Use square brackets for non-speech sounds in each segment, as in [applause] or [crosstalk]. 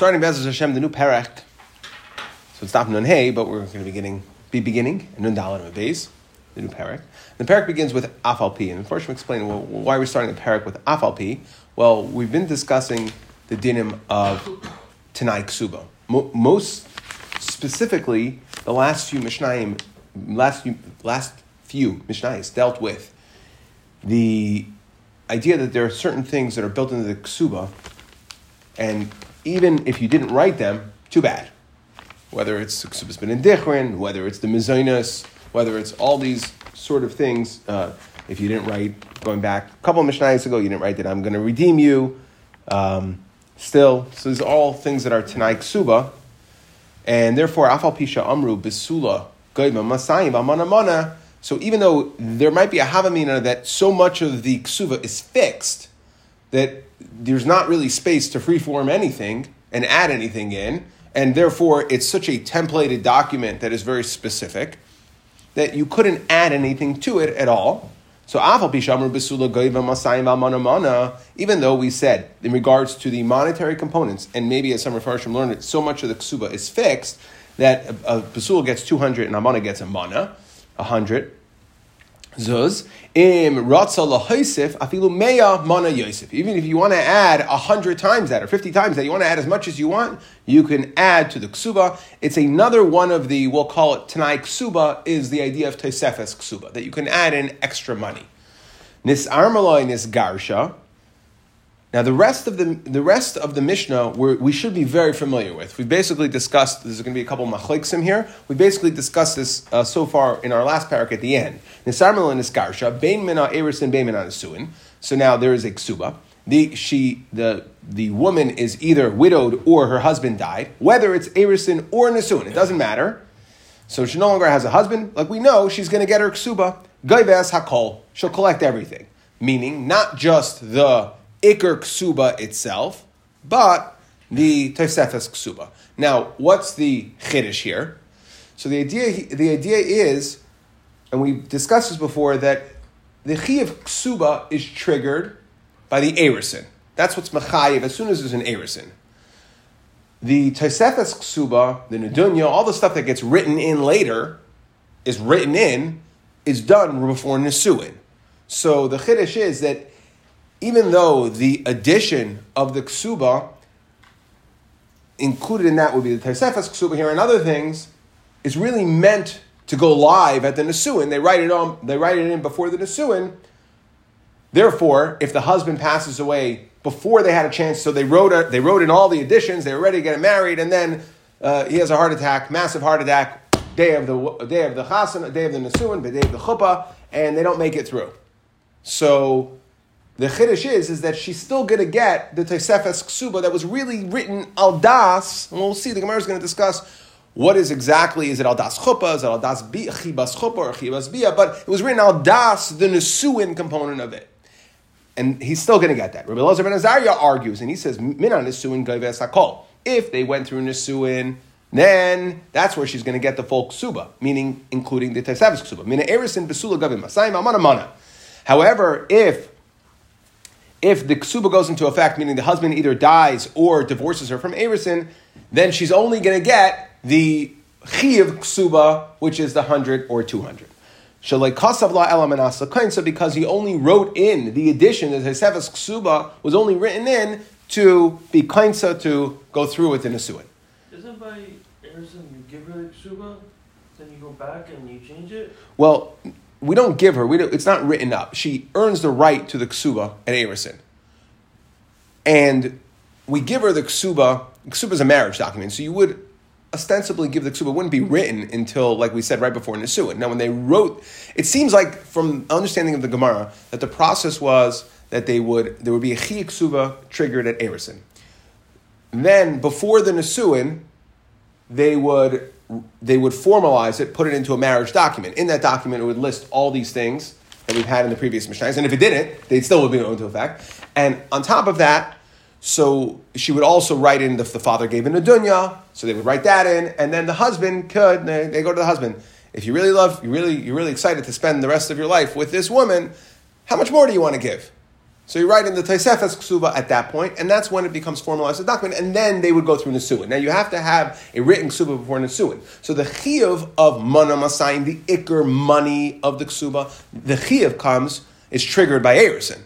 starting Bezos Hashem, the new parak. So it's not Nun Hey, but we're going to be beginning, be beginning Nun and Beis, the new parak. The parak begins with Afal and first we explain well, why we're starting the parak with Afal Well, we've been discussing the dinim of Tanai Ksuba. Most specifically, the last few Mishnayim, last few, last few Mishnayos dealt with the idea that there are certain things that are built into the Ksuba, and even if you didn't write them, too bad. Whether it's Ksubas ben Dichrin, whether it's the Mizoinus, whether it's all these sort of things, uh, if you didn't write, going back a couple of Mishnayos ago, you didn't write that I'm going to redeem you. Um, still, so these are all things that are Tanai Ksuba, and therefore, Afal Pisha Amru Bisula Goyma Masayim Amana So even though there might be a Havamina that so much of the Ksuva is fixed that there's not really space to freeform anything and add anything in, and therefore it's such a templated document that is very specific that you couldn't add anything to it at all. So even though we said in regards to the monetary components, and maybe as some Mepharshim learned it, so much of the ksuba is fixed that a, a basul gets 200 and amana gets a mana, 100, Zuz im afilu meya mana yosef. Even if you want to add a hundred times that or fifty times that, you want to add as much as you want, you can add to the ksuba. It's another one of the we'll call it tanai ksuba is the idea of tesefes ksuba that you can add in extra money. Nis armaloi nis garsha now, the rest of the, the rest of the Mishnah we should be very familiar with. We basically discussed, there's going to be a couple machleksim here. We basically discussed this uh, so far in our last parak at the end. Nisarmel and Niskarsha, Bain Mina Eris and Bain Mina Nesuin. So now there is a ksuba. The, she, the, the woman is either widowed or her husband died, whether it's Erisin or Nesuin, it doesn't matter. So she no longer has a husband. Like we know, she's going to get her ksuba. Gaives hakol. She'll collect everything. Meaning, not just the Iker Ksuba itself, but the Tosefes Ksuba. Now, what's the Chiddush here? So the idea, the idea is, and we've discussed this before, that the Chi of Ksuba is triggered by the Erison. That's what's Machayiv as soon as there's an Erison. The Tosefes Ksuba, the Nedunya, all the stuff that gets written in later, is written in, is done before Nisuin. So the Chiddush is that even though the addition of the ksuba included in that would be the Tosefes ksuba here and other things is really meant to go live at the Nisuin. They write it on. They write it in before the Nisuin. Therefore, if the husband passes away before they had a chance, so they wrote a, they wrote in all the additions. They were ready to get married, and then uh, he has a heart attack, massive heart attack, day of the day of the chasen, day of the Nisuin, day of the chuppah, and they don't make it through. So the chiddush is, is that she's still going to get the Tosefes Ksuba that was really written al das, and we'll see, the Gemara is going to discuss what is exactly, is it al das chuppah, is it al das chibas chuppah or chibas bia, but it was written al das, the nesuin component of it. And he's still going to get that. Rabbi Elazar ben Azariah argues, and he says, mina nesuin gaives hakol. If they went through nesuin, then that's where she's going to get the full ksuba, meaning including the Tosefes Ksuba. Mina erisin besula gavim masayim amana mana. However, if if the ksuba goes into effect, meaning the husband either dies or divorces her from Erison, then she's only going to get the chiv ksuba, which is the 100 or 200. So because he only wrote in the addition that Hesefes ksuba was only written in to be kainsa to go through with the nesuin. Isn't by Erison you give her the ksuba, then you go back and you change it? Well, we don't give her. We don't, it's not written up. She earns the right to the ksuba at Erison, and we give her the ksuba. Ksuba is a marriage document, so you would ostensibly give the ksuba. Wouldn't be written until, like we said right before Nisuin. Now, when they wrote, it seems like from understanding of the Gemara that the process was that they would there would be a chi ksuba triggered at Erison. Then, before the Nisuin, they would they would formalize it, put it into a marriage document. In that document, it would list all these things that we've had in the previous Mishnahs. And if it didn't, they'd still would be into effect. And on top of that, so she would also write in if the father gave in a dunya, so they would write that in, and then the husband could, they, they go to the husband. If you really love, you really, you're really excited to spend the rest of your life with this woman, how much more do you want to give? So you write in the Taisefes Ksuba at that point, and that's when it becomes formalized as a document, and then they would go through Nesuin. Now you have to have a written Ksuba before Nesuin. So the Chiyuv of Mana Masayim, the Iker money of the Ksuba, the Chiyuv comes, is triggered by Erison.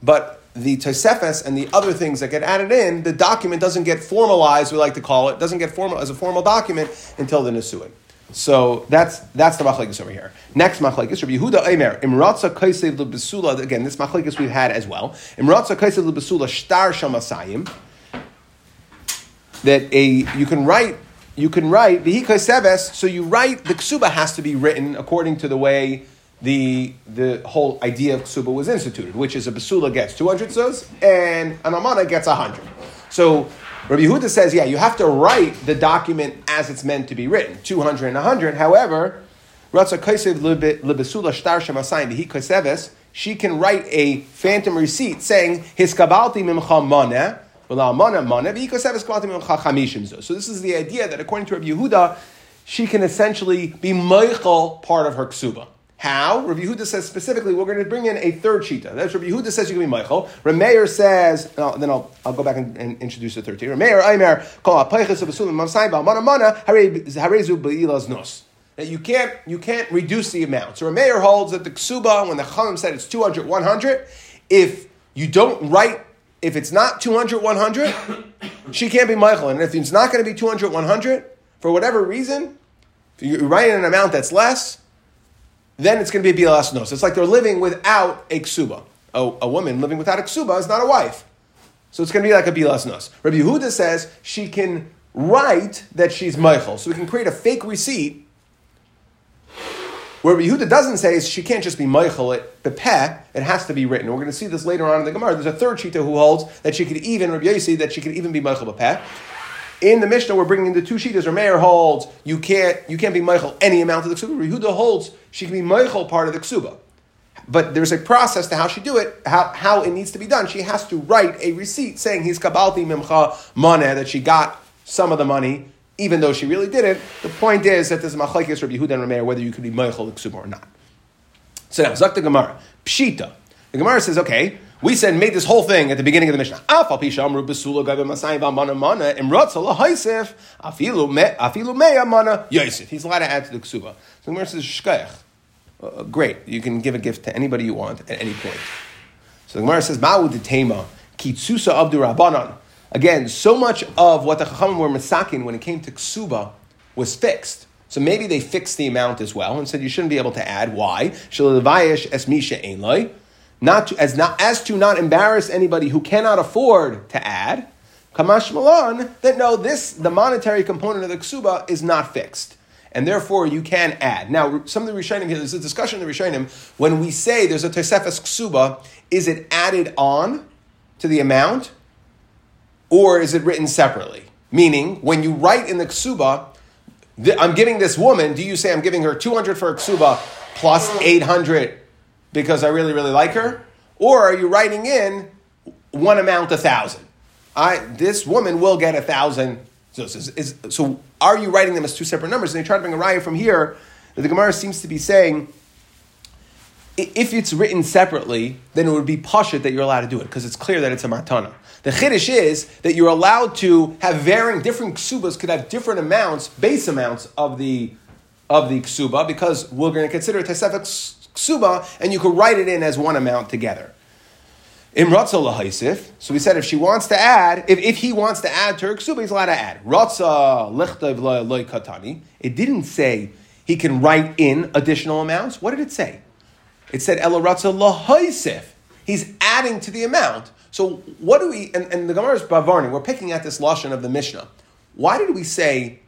But the Tosefes and the other things that get added in, the document doesn't get formalized, we like to call it, doesn't get formal as a formal document until the Nesuin. So that's that's the machlekes over here. Next machlekes, Rabbi Yehuda Eimer, Imratza Kaisev lebesula. Again, this machlekes we've had as well. Imratza Kaisev lebesula shtar shamasayim. That a you can write you can write the seves. So you write the ksuba has to be written according to the way the the whole idea of ksuba was instituted, which is a besula gets two hundred sus and an amana gets hundred. So Rabbi Yehuda says, yeah, you have to write the document as it's meant to be written, 200 and 100. However, she can write a phantom receipt saying, so this is the idea that according to Rabbi Yehuda, she can essentially be Meichel part of her ksuba. How? Rabbi Yehuda says specifically, we're going to bring in a third shita. That's Rabbi Yehuda says you can be Michael. Rameir says, no, then I'll, I'll go back and, and introduce the third shita. Rameir, Aimer, kol ha'peiches of asulim mamsayim ba'mana mana harezu be'ilaz nos. You can't, you can't reduce the amount. So Rameir holds that the ksuba, when the Chalim said it's 200, 100, if you don't write, if it's not 200, 100, [coughs] she can't be Michael. And if it's not going to be 200, 100, for whatever reason, if you write an amount that's less, then it's going to be a bilas nos. It's like they're living without a ksuba. A, a, woman living without a ksuba is not a wife. So it's going to be like a bilas nos. Rabbi Yehuda says she can write that she's Michael. So we can create a fake receipt. Where Yehuda doesn't say is she can't just be Michael it bepeh, it has to be written. We're going to see this later on in the Gemara. There's a third shita who holds that she could even, Rabbi Yossi, that she could even be Michael bepeh. In the Mishnah, we're bringing in the two sheetahs. Rameir holds you can't you can't be Michael any amount of the ksuba. Rehuda holds she can be Michael part of the ksuba. But there's a process to how she do it, how, how it needs to be done. She has to write a receipt saying he's kabalti mimcha moneh that she got some of the money, even though she really didn't. The point is that there's machlekes Rabbi Yehuda and Rameir whether you could be Michael the ksuba or not. So now, Zakta Gemara, Pshita. The Gemara says, okay, we said made this whole thing at the beginning of the Mishnah. He's allowed to add to the ksuba. So the says shkayach. Uh, great, you can give a gift to anybody you want at any point. So the Gemara says ma'u detema kitsusa abdu. Again, so much of what the Chachamim were masakin when it came to ksuba was fixed. So maybe they fixed the amount as well and said you shouldn't be able to add. Why? es misha not to, as not as to not embarrass anybody who cannot afford to add. Kamash Malan, that no, this the monetary component of the ksuba is not fixed. And therefore, you can add. Now, some of the Rishonim here, there's a discussion in the Rishonim, when we say there's a Tosefes ksuba, is it added on to the amount, or is it written separately? Meaning, when you write in the ksuba, I'm giving this woman, do you say I'm giving her 200 for a ksuba plus 800 because I really, really like her? Or are you writing in one amount a thousand? I, this woman will get a thousand. So, so are you writing them as two separate numbers? And they try to bring a raya from here that the Gemara seems to be saying if it's written separately, then it would be pashit that you're allowed to do it because it's clear that it's a matana. The chiddush is that you're allowed to have varying different ksubas could have different amounts, base amounts of the of the ksuba because we're going to consider tesefet ksuba, and you could write it in as one amount together. Imratza lahaisif. So we said if she wants to add, if, if he wants to add to her ksuba, he's allowed to add. Ratza lechtav loy katani. It didn't say he can write in additional amounts. What did it say? It said ela ratza lahaisif. He's adding to the amount. So what do we? And, and the Gemara is bavarni. We're picking at this lashon of the Mishnah. Why did we say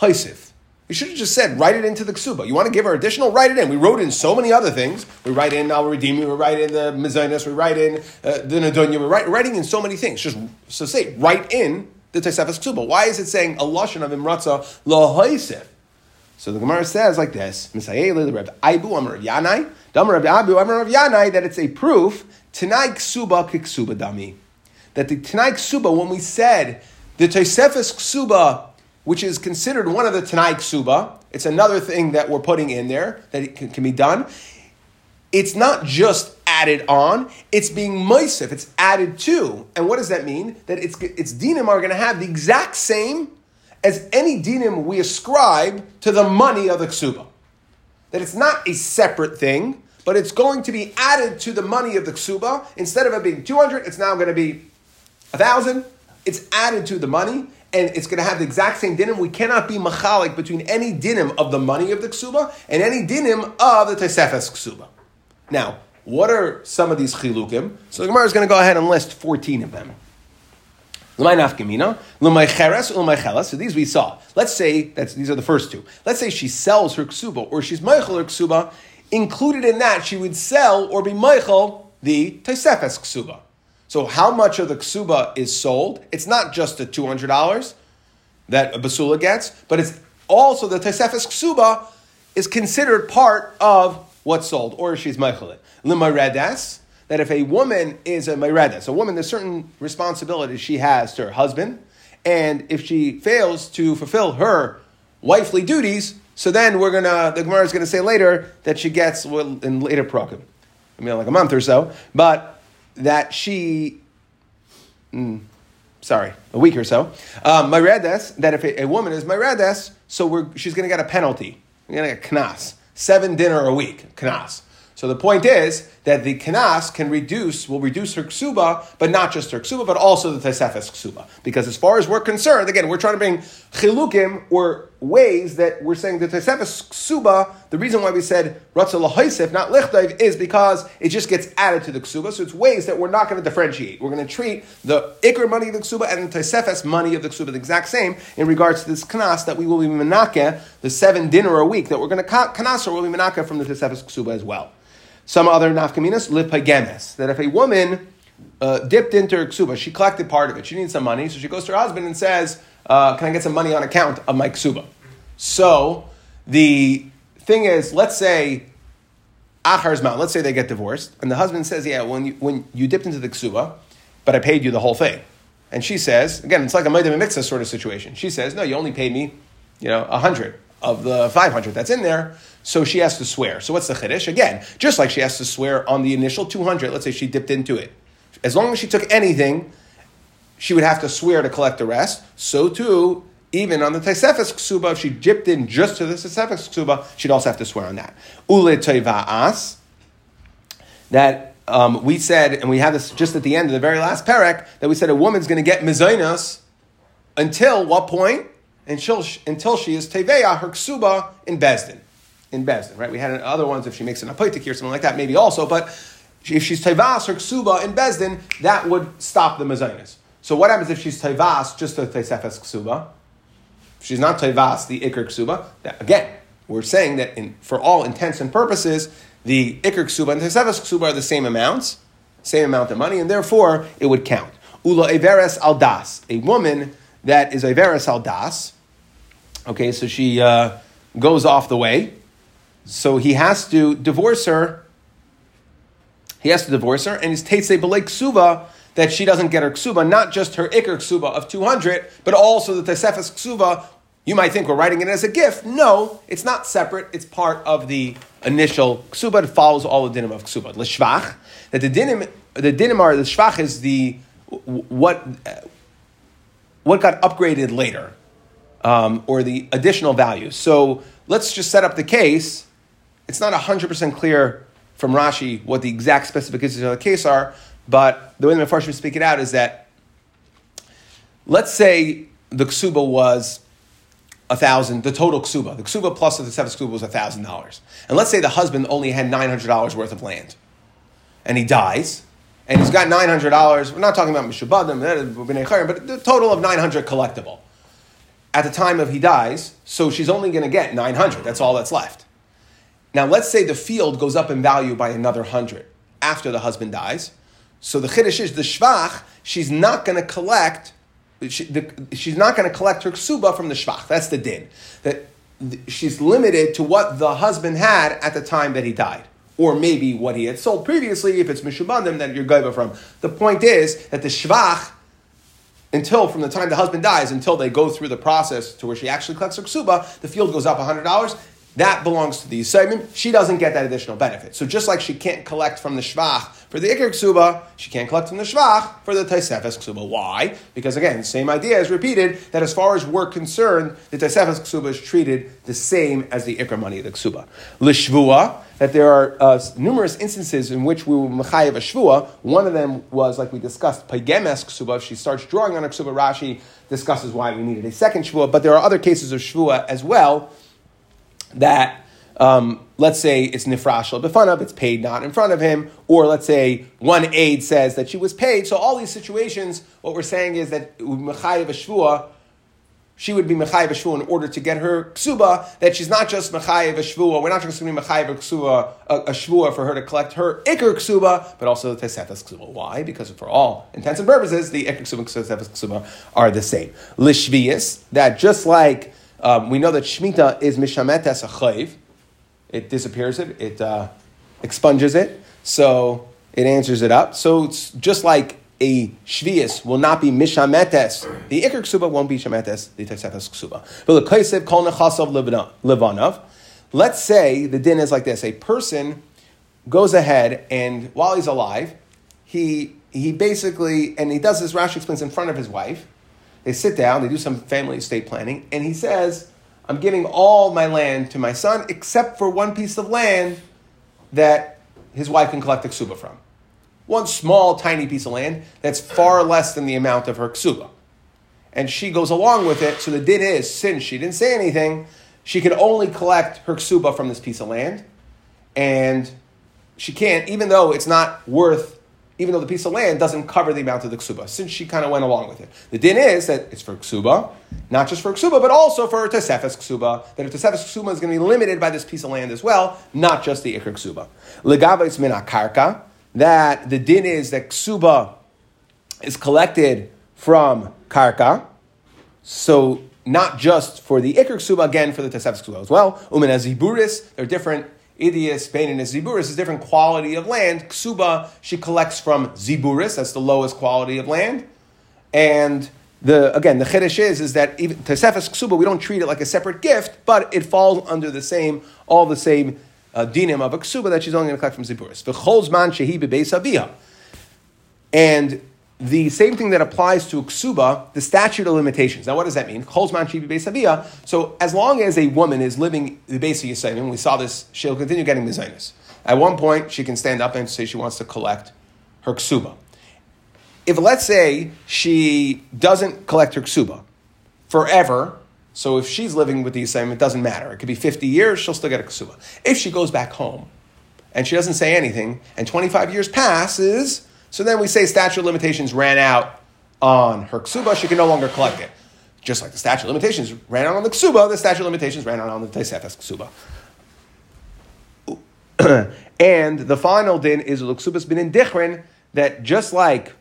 haisif? You should have just said, write it into the ksuba. You want to give her additional? Write it in. We wrote in so many other things. We write in I'll redeem. We write in the mezainis. We write in uh, the nadunya. We're write, writing in so many things. Just so say, write in the Tosefes ksuba. Why is it saying a lashon of imratza lo So the Gemara says like this: Misayel the Reb Aibu Amar Yanai, Damar Reb Abu Amar Yanai, that it's a proof Tanai ksuba kiksuba dami. That the Tanai ksuba, when we said the Tosefes ksuba which is considered one of the Tanai Ksuba. It's another thing that we're putting in there that can, can be done. it's not just added on, it's being moisif, it's added to. And what does that mean? That its, its dinim are going to have the exact same as any dinim we ascribe to the money of the ksuba. That it's not a separate thing, but it's going to be added to the money of the ksuba. Instead of it being 200, it's now going to be 1,000. It's added to the money, and it's going to have the exact same dinim. We cannot be machalik between any dinim of the money of the ksuba and any dinim of the tesefes ksuba. Now, what are some of these chilukim? So the Gemara is going to go ahead and list 14 of them. So these we saw. Let's say that's these are the first two. Let's say she sells her ksuba or she's meichel her ksuba. Included in that, she would sell or be meichel the tesefes ksuba. So how much of the ksuba is sold? It's not just the two hundred dollars that a basula gets, but it's also the tesefes ksuba is considered part of what's sold, or she's meichel it. Limaredes that if a woman is a meredes, a woman, there's certain responsibilities she has to her husband, and if she fails to fulfill her wifely duties, so then we're gonna, the Gemara is gonna say later that she gets well, in later prokim, I mean like a month or so, but that she, mm, sorry, a week or so, um, meredes, that if a, woman is meredes, so we're, she's gonna get a penalty, we're gonna get knas, seven dinar a week, knas. So the point is that the kanas can reduce, will reduce her ksuba, but not just her ksuba, but also the tesefes ksuba. Because as far as we're concerned, again, we're trying to bring chilukim or ways that we're saying the tesefes ksuba, the reason why we said ratzah lahaisif, not lichtaiv, is because it just gets added to the ksuba. So it's ways that we're not going to differentiate. We're going to treat the ikr money of the ksuba and the tesefes money of the ksuba the exact same in regards to this kanas that we will be menake, the seven dinar a week that we're going to kanas or will be menake from the tesefes ksuba as well. Some other nafkaminas, lipagemes, that if a woman uh, dipped into her ksuba, she collected part of it, she needs some money, so she goes to her husband and says, uh, Can I get some money on account of my ksuba? So the thing is, let's say achar's mount, let's say they get divorced, and the husband says, Yeah, when you, when you dipped into the ksuba, but I paid you the whole thing. And she says, again, it's like a Modeh B'miktzas sort of situation. She says, No, you only paid me, you know, a hundred of the 500 that's in there. So she has to swear. So what's the chiddush? Again, just like she has to swear on the initial 200, let's say she dipped into it. As long as she took anything, she would have to swear to collect the rest. So too, even on the Tesefes Ksuba, if she dipped in just to the Tesefes Ksuba, she'd also have to swear on that. Ule Toiva'as, that um, we said, and we have this just at the end of the very last parak, that we said a woman's going to get mezainas until what point? Until, until she is Teveya, her Ksuba, in Bezdin in Bezdin, right? We had other ones if she makes an apoitik or something like that, maybe also, but if she's tevas or ksuba in Bezdin, that would stop the mezainis. So what happens if she's tevas just to tesefes ksuba? If she's not tevas the ikr ksuba, again, we're saying that in, for all intents and purposes, the ikr ksuba and tesefes ksuba are the same amounts, same amount of money, and therefore it would count. Ula everes aldas, a woman that is everes aldas. Okay, so she uh, goes off the way so he has to divorce her. He has to divorce her, and he's teitse b'lei ksuba that she doesn't get her ksuba, not just her ikr ksuba of 200, but also the tesefes ksuba. You might think we're writing it as a gift. No, it's not separate. It's part of the initial ksuba. It follows all the dinim of ksuba. L'shvach, that the dinim, the dinim are, the shvach is the, what, what got upgraded later, um, or the additional value. So let's just set up the case it's not 100% clear from Rashi what the exact specifications of the case are, but the way the Mefarshim speak it out is that let's say the ksuba was a thousand, the total ksuba, the ksuba plus the seventh ksuba was a thousand dollars. And let's say the husband only had $900 worth of land. And he dies, and he's got $900. We're not talking about Mishabadim, but the total of 900 collectible. At the time of he dies, so she's only going to get 900. That's all that's left. Now, let's say the field goes up in value by another hundred after the husband dies. So the chiddush is the shvach. She's not going to collect. She, the, she's not going to collect her ksuba from the shvach. That's the din. That she's limited to what the husband had at the time that he died, or maybe what he had sold previously. If it's mishubandim, then you're gaiva from. The point is that the shvach, until from the time the husband dies, until they go through the process to where she actually collects her ksuba, the field goes up hundred dollars that belongs to the Yisayim. She doesn't get that additional benefit. So just like she can't collect from the Shvach for the Iker Ksuba, she can't collect from the Shvach for the Taisefes Ksuba. Why? Because again, same idea is repeated that as far as we're concerned, the Taisefes Ksuba is treated the same as the Iker money of the Ksuba. Lishvua, that there are uh, numerous instances in which we will mechayev a shvua. One of them was, like we discussed, pagemes ksuba. If she starts drawing on a ksuba, Rashi discusses why we needed a second shvua. But there are other cases of shvua as well that um, let's say it's nifrash b'fanav, it's paid not in front of him, or let's say one aide says that she was paid. So all these situations, what we're saying is that mechayev shvua, she would be mechayev shvua in order to get her ksuba. That she's not just mechayev shvua. We're not just going to be mechayev ksuba, a, a shvua for her to collect her ikr ksuba, but also the tesefes ksuba. Why? Because for all intents and purposes, the ikr ksuba and tesefes ksuba are the same. Lishvius, that just like um, we know that Shemitah is mishametes a chayv. It disappears it, it uh, expunges it, so it answers it up. So it's just like a shvius will not be mishametes. The ikr ksuba won't be shametes, the tesefes ksuba. But the kaisev kol nechasav levanav. Let's say the din is like this: a person goes ahead and while he's alive, he he basically and he does this. Rashi explains in front of his wife they sit down, they do some family estate planning, and he says, I'm giving all my land to my son except for one piece of land that his wife can collect a ksuba from. One small, tiny piece of land that's far less than the amount of her ksuba. And she goes along with it, so the din is, since she didn't say anything, she can only collect her ksuba from this piece of land, and she can't, even though it's not worth even though the piece of land doesn't cover the amount of the ksuba, since she kind of went along with it. The din is that it's for ksuba, not just for ksuba, but also for tesefes ksuba, that a tesefes ksuba is going to be limited by this piece of land as well, not just the ikr ksuba. Legava is min karka, that the din is that ksuba is collected from karka, so not just for the ikr ksuba, again for the tesefes ksuba as well. Umin aziburis, they're different Idias, Bain, and Ziburis is different quality of land. Ksuba, she collects from Ziburis, that's the lowest quality of land. And the again, the chiddush is, is that even Tesefes Ksuba, we don't treat it like a separate gift, but it falls under the same, all the same uh, dinim of a Ksuba that she's only going to collect from Ziburis. V'cholzman shehi bebeis And the same thing that applies to ksuba, the statute of limitations. Now, what does that mean? So, as long as a woman is living the base of Yisayim, we saw this, she'll continue getting mizainis. At one point, she can stand up and say she wants to collect her ksuba. If, let's say, she doesn't collect her ksuba forever, so if she's living with the Yisayim, it doesn't matter. It could be 50 years, she'll still get a ksuba. If she goes back home and she doesn't say anything, and 25 years passes, so then we say statute of limitations ran out on her ksuba, she can no longer collect it. Just like the statute of limitations ran out on the ksuba, the statute of limitations ran out on the tesefes ksuba. [clears throat] and the final din is luksubas bin in that just like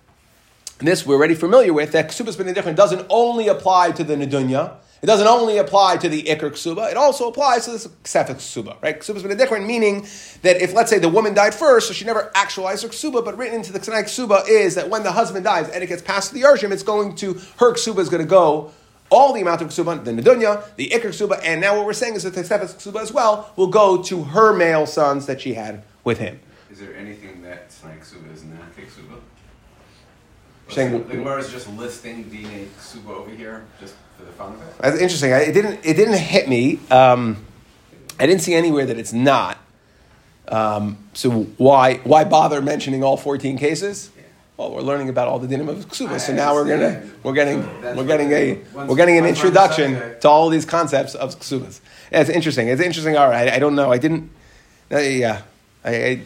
this we're already familiar with, that ksubas bin in doesn't only apply to the nedunya, it doesn't only apply to the ikr ksuba, it also applies to the ksefet ksuba, right? Ksuba is different, meaning that if, let's say, the woman died first, so she never actualized her ksuba, but written into the ksanai ksuba is that when the husband dies and it gets passed to the arshim, it's going to, her ksuba is going to go all the amount of ksuba, the nedunya, the ikr ksuba, and now what we're saying is that the ksefet ksuba as well will go to her male sons that she had with him. Is there anything that ksanai ksuba is not ksuba? Saying, the Gemara is just listing DNA ksuba over here, just for the fun of it. That's interesting. It didn't. It didn't hit me. Um, I didn't see anywhere that it's not. Um, so why why bother mentioning all fourteen cases? Well, we're learning about all the dinim of ksuba, so now we're gonna we're getting so we're getting a we're getting an introduction to all these concepts of ksubas. Yeah, it's interesting. It's interesting. All right, I, I don't know. I didn't. Uh, yeah, I,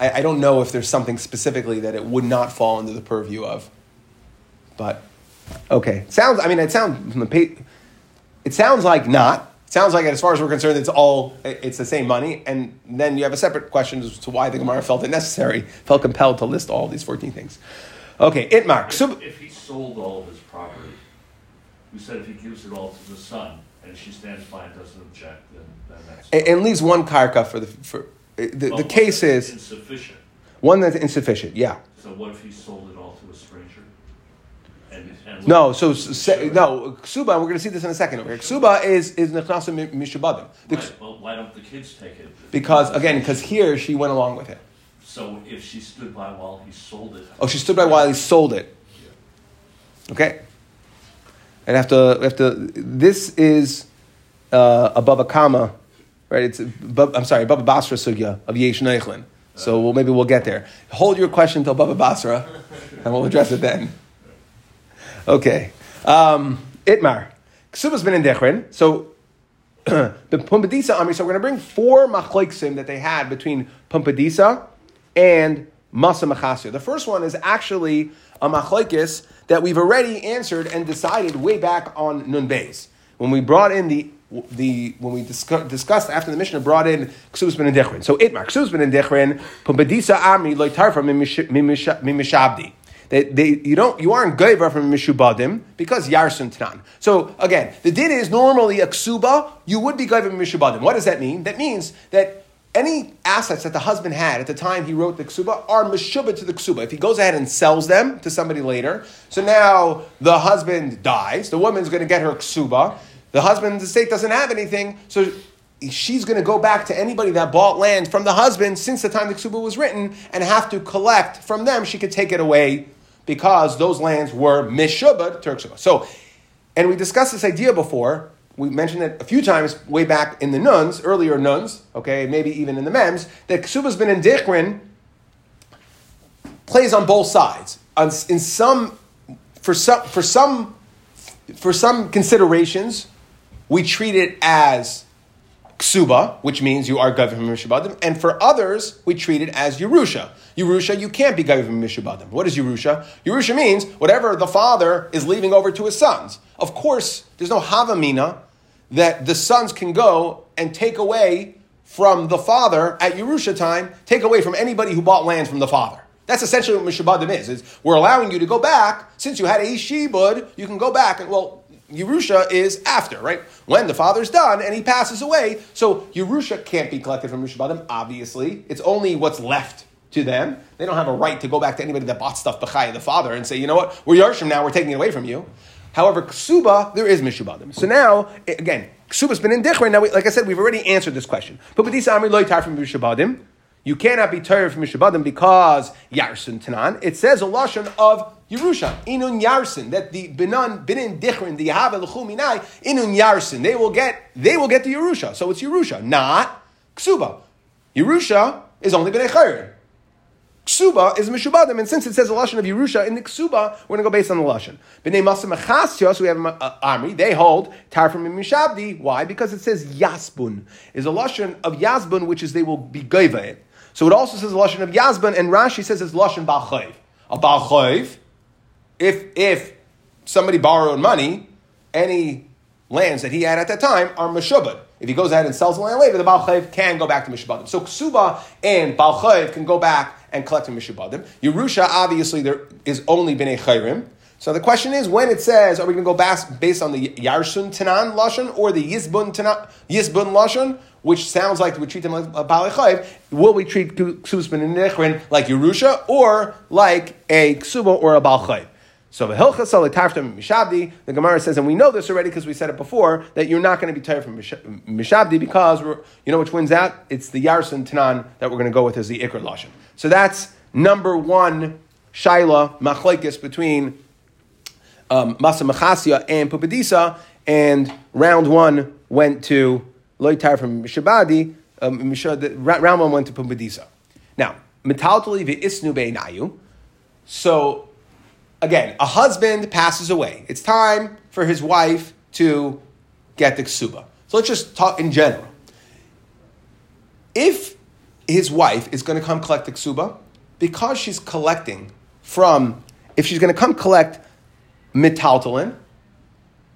I I don't know if there's something specifically that it would not fall under the purview of, but Okay, sounds. I mean, it sounds from the it sounds like not. It sounds like, as far as we're concerned, it's all it's the same money. And then you have a separate question as to why the Gemara felt it necessary, felt compelled to list all these fourteen things. Okay, It Itmar. If, if he sold all of his property, we said if he gives it all to the son and she stands by and doesn't object, then, then that's and, and leaves one karka for the for uh, the, well, the case is insufficient. One that's insufficient. Yeah. So what if he sold it all to a stranger? No, so se, no ksuba. We're going to see this in a second over here. Ksuba is is nechnasa mi- mishubadim The- Right, well, why don't the kids take it? because again, because here she went along with it. So if she stood by while he sold it. Oh, she stood by while he sold it. Okay. And after to. This is uh, a Bava Kamma, right? It's above, I'm sorry, above a Basra sugya of Yesh Neichlin. So we'll, maybe we'll get there. Hold your question till Baba Basra, and we'll address it then. Okay. Um, Itmar. Ksuba's been in Dechrin. So [clears throat] the Pumbedisa Amri. So we're going to bring four machloksim that they had between Pumbedisa and Masa Machasir. The first one is actually a machlokis that we've already answered and decided way back on Nun Beis when we brought in the the when we discuss, discussed after the Mishnah brought in Ksubas ben Dechrin. So Itmar Ksubas ben Dechrin Pumbedisa Amri loy tarfa mimishabdi. They, they, you don't, you aren't gaiva from mishubadim because yarsun tanan. So again, the din is normally a ksuba. You would be from mishubadim. What does that mean? That means that any assets that the husband had at the time he wrote the ksuba are mishubah to the ksuba. If he goes ahead and sells them to somebody later, so now the husband dies, the woman's going to get her ksuba. The husband's estate doesn't have anything, so she's going to go back to anybody that bought land from the husband since the time the ksuba was written and have to collect from them. She could take it away because those lands were mishubad her. So, and we discussed this idea before. We mentioned it a few times way back in the nuns, earlier nuns, okay, maybe even in the mems, that ksuba's been in dichrin plays on both sides. On, in some, for some, for some, for some considerations, we treat it as ksuba, which means you are gav from mishubadim, and for others we treat it as yerusha. Yerusha, you can't be gav from mishubadim. What is yerusha? Yerusha means whatever the father is leaving over to his sons. Of course, there's no havamina that the sons can go and take away from the father at yerusha time, take away from anybody who bought land from the father. That's essentially what mishubadim is. is we're allowing you to go back since you had a shibud. You can go back and well. Yerusha is after, right? When the father's done and he passes away. So Yerusha can't be collected from Mishabadim, obviously. It's only what's left to them. They don't have a right to go back to anybody that bought stuff Bechai, the father, and say, you know what, we're Yarshim now, we're taking it away from you. However, Ksuba, there is Mishubadim. So now, again, Ksuba's been in Dichra. Now, we, like I said, we've already answered this question. But Badisa Amri Loy Tar from Mishubadim. You cannot be tired from Mishabadim because Yarsin Tanan. It says a lashon of Yerusha, Inun Yarsin, that the Binan, Binin Dichrin, the Yahave L'chuminai, Inun Yarsin, they will get, they will get the Yerusha. So it's Yerusha, not Ksuba. Yerusha is only B'nei Chayr. Ksuba is Mishubadim, and since it says a lashon of Yerusha in the Ksuba, we're going to go based on the lashon. B'nei Masa Mechasya, so we have uh, Amri, they hold Tar from Mishabdi. Why? Because it says Yasbun is a lashon of Yasbun, which is they will be Gaiva in. So it also says a lashon of Yasbun, and Rashi says it's lashon Balchayv. A Balchayv, if if somebody borrowed money, any lands that he had at that time are Meshubad. If he goes ahead and sells the land later, the Balchayv can go back to Mishubadim. So Ksuba and Balchayv can go back and collect in Mishubadim. Yerusha, obviously, there is only Bnei Chayrim. So the question is, when it says, are we going to go based, based on the Yarsun Tanan Lashon or the Yisbun Tanan, Yisbun Lashon, which sounds like we treat them like a Balchayv, will we treat Ksubas and Nechrin like Yerusha or like a Ksuba or a Baal Balchayv? So the Mishabdi, the Gemara says, and we know this already because we said it before, that you're not going to be tired from Mishabdi because you know which wins out? It's the Yarson Tanan that we're going to go with as the Ikr Lashon. So that's number one Shaila Machlaikis between um, Masa Machasia and Pumbedisa, and round one went to Loitar from Mishabadi, um, round one went to Pumbedisa. Now, Metaltali Isnu Beinayu. So again, a husband passes away. It's time for his wife to get the ksuba. So let's just talk in general. If his wife is going to come collect the ksuba, because she's collecting from, if she's going to come collect metaltalin,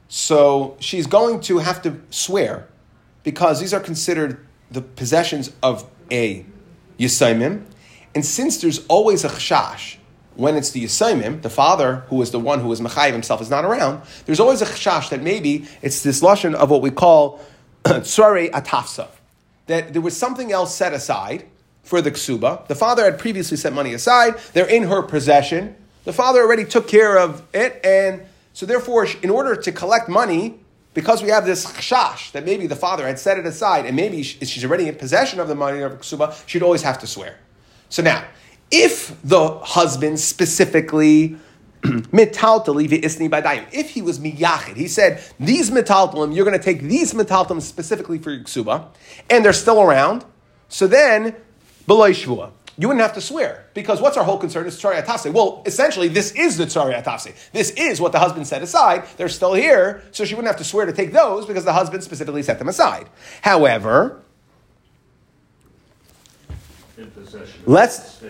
so she's going to have to swear because these are considered the possessions of a yisaimim. And since there's always a chashash when it's the Yisaimim, the father who is the one who is Mechayiv himself is not around, there's always a chashash that maybe it's this lashon of what we call [clears throat] tsare atafsa, that there was something else set aside for the ksuba. The father had previously set money aside; they're in her possession, The father already took care of it, and so therefore, in order to collect money, because we have this chash that maybe the father had set it aside, and maybe she's already in possession of the money of ksuba, she'd always have to swear. So now, if the husband specifically [clears throat] if he was miyachid, he said, these metaltalim, you're going to take these metaltalim specifically for ksuba, and they're still around, so then, below shvua you wouldn't have to swear because what's our whole concern is tzari atafse. Well, essentially, this is the tzari atafse. This is what the husband set aside. They're still here, so she wouldn't have to swear to take those because the husband specifically set them aside. However, In possession of Let's-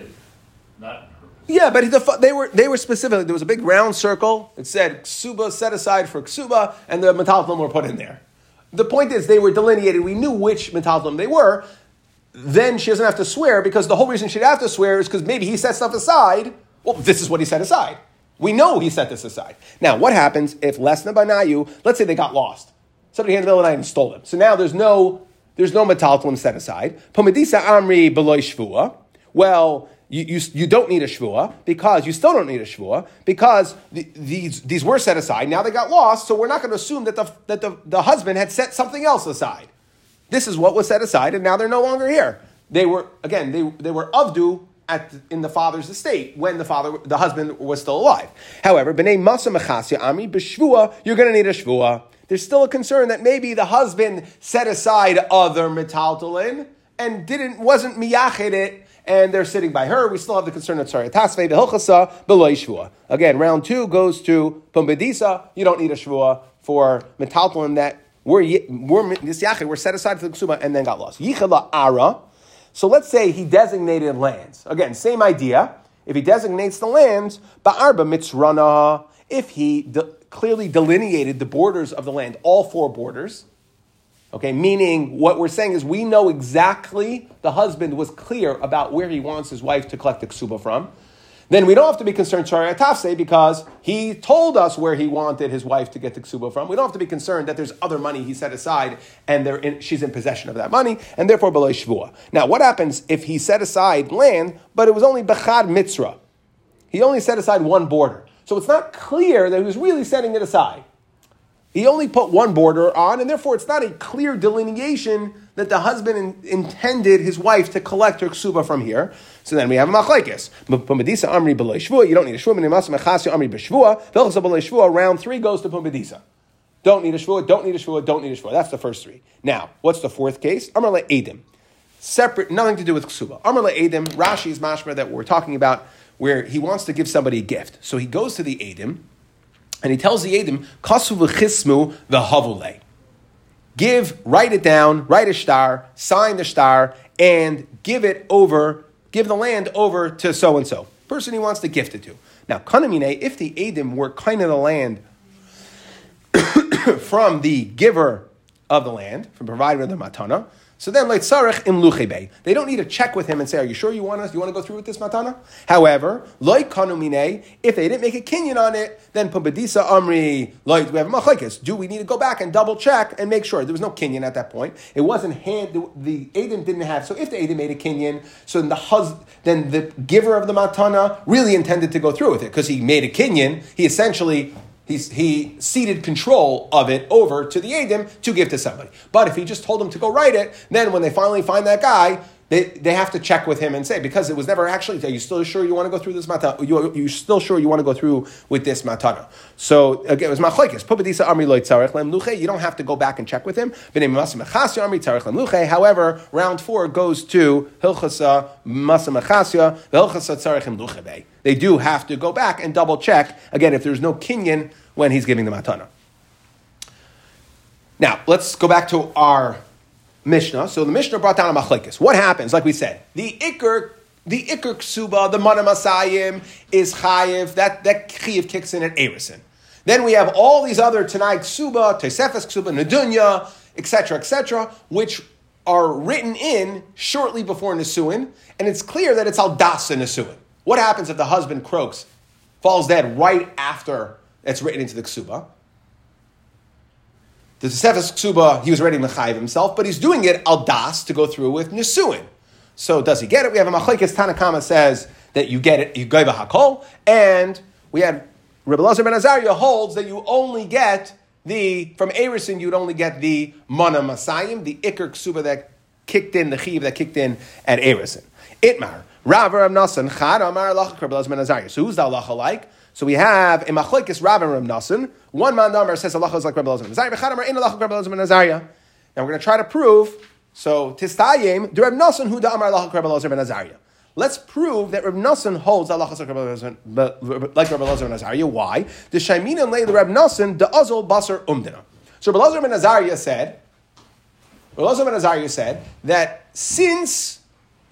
not yeah, but the, they were they were specific. There was a big round circle. It said ksuba set aside for ksuba, and the metaltalim were put in there. The point is, they were delineated. We knew which metaltalim they were, then she doesn't have to swear because the whole reason she'd have to swear is because maybe he set stuff aside. Well, this is what he set aside. We know he set this aside. Now, what happens if Lesna Banayu, let's say they got lost. Somebody in the middle and stole them. So now there's no there's no metaltalim set aside. Pomadisa Amri beloy shvua. Well, you, you, you don't need a shvua because you still don't need a shvua because the, these, these were set aside. Now they got lost, so we're not going to assume that, the, that the, the husband had set something else aside. This is what was set aside, and now they're no longer here. They were again, they, they were avdu at in the father's estate when the father, the husband, was still alive. However, b'nei masa mechasya ami b'shvua, you're going to need a shvua. There's still a concern that maybe the husband set aside other metaltalin and didn't wasn't miyached it, and they're sitting by her. We still have the concern of sorry tasve v'hilchasa beloy shvua. Again, round two goes to pumbedisa. You don't need a shvua for metaltalin that we're, we're set aside for the ksuba and then got lost. Yichela ara. So let's say he designated lands. Again, same idea. If he designates the lands, ba'arba mitzrana, if he de- clearly delineated the borders of the land, all four borders, okay, meaning what we're saying is we know exactly the husband was clear about where he wants his wife to collect the ksuba from then we don't have to be concerned Shari Atafse because he told us where he wanted his wife to get the ksuba from. We don't have to be concerned that there's other money he set aside and in, she's in possession of that money, and therefore below shvua. Now, what happens if he set aside land, but it was only bechad mitzra? He only set aside one border. So it's not clear that he was really setting it aside. He only put one border on, and therefore it's not a clear delineation that the husband in, intended his wife to collect her ksuba from here. So then we have a machlekes. Pumbedisa amri shvua. You don't need a shvua. Minimasa mechasya amri b'shvua. Velchasa shvua. Round three goes to pumbedisa. Don't need a shvua. Don't need a shvua. Don't need a shvua. That's the first three. Now, what's the fourth case? Amr le edim. Separate, nothing to do with ksuba. Amr le edim. Rashi's mashma that we're talking about, where he wants to give somebody a gift. So he goes to the edim and he tells the Edim, Kasu v'chismu the havule. Give, write it down, write a star, sign the star, and give it over, give the land over to so and so. Person he wants to gift it to. Now, kanamine, if the Edim were kind of the land [coughs] from the giver of the land, from provider of the matana, so then, like sarich im luchebe, they don't need to check with him and say, "Are you sure you want us? Do you want to go through with this matana?" However, like kanumine, if they didn't make a kinyan on it, then pumbedisa amri like we have machlekes. Do we need to go back and double check and make sure there was no kinyan at that point? It wasn't hand the, Adam didn't have. So if the Adam made a kinyan, so then the hus, then the giver of the matana really intended to go through with it because he made a kinyan. He essentially He ceded control of it over to the Adim to give to somebody. But if he just told them to go write it, then when they finally find that guy, they, they have to check with him and say, because it was never actually, are you still sure you want to go through this matana? You, you still sure you want to go through with this matana? So again, it was machlekes. Pumbedisa amri loy tzarech lem luche. You don't have to go back and check with him. However, round four goes to hilchasa masa mechasya, hilchasa tzarech lem luche They do have to go back and double check, again, if there's no kinyan when he's giving the matana. Now, let's go back to our Mishnah. So the Mishnah brought down a machlekes. What happens? Like we said, the ikr, the ikr ksuba, the mana masayim is chayiv. That that chayiv kicks in at erison. Then we have all these other Tanai ksuba, Tosefes ksuba, Nadunya, etc., etc., which are written in shortly before Nisuin, and it's clear that it's al dasa Nisuin. What happens if the husband croaks, falls dead right after it's written into the ksuba? The Tosefes Ksuba, he was ready to mechayiv himself, but he's doing it al das to go through with Nisuin. So does he get it? We have a machlekes Tanakama says that you get it, you a hakol, and we had Rabbi Lazar ben Azariah holds that you only get the, from Erison, you'd only get the Mana Masayim, the Iker Ksuba that kicked in, the Chiv that kicked in at Erison. Itmar, Rav Rav Nasan, Chad Amar Allah Rabbi Lazar ben Azariah. So who's the halacha like? So we have a machlekes Rav and Rav Nasan. One man number says halacha is like Rabbi Lazar ben Azariah. Chad in halacha Rabbi Lazar ben Azariah. Now we're going to try to prove, so Tistayim, the Rav Nasan who da Amar halacha Rabbi Lazar ben Azariah. Let's prove that Reb Nassan holds halacha like Reb Elazar ben Azariah. Why? The Shaimina lay the Reb Nassan the Azol Basar Umdina. So Reb Elazar ben Azariah said, Reb Elazar ben Azariah said that since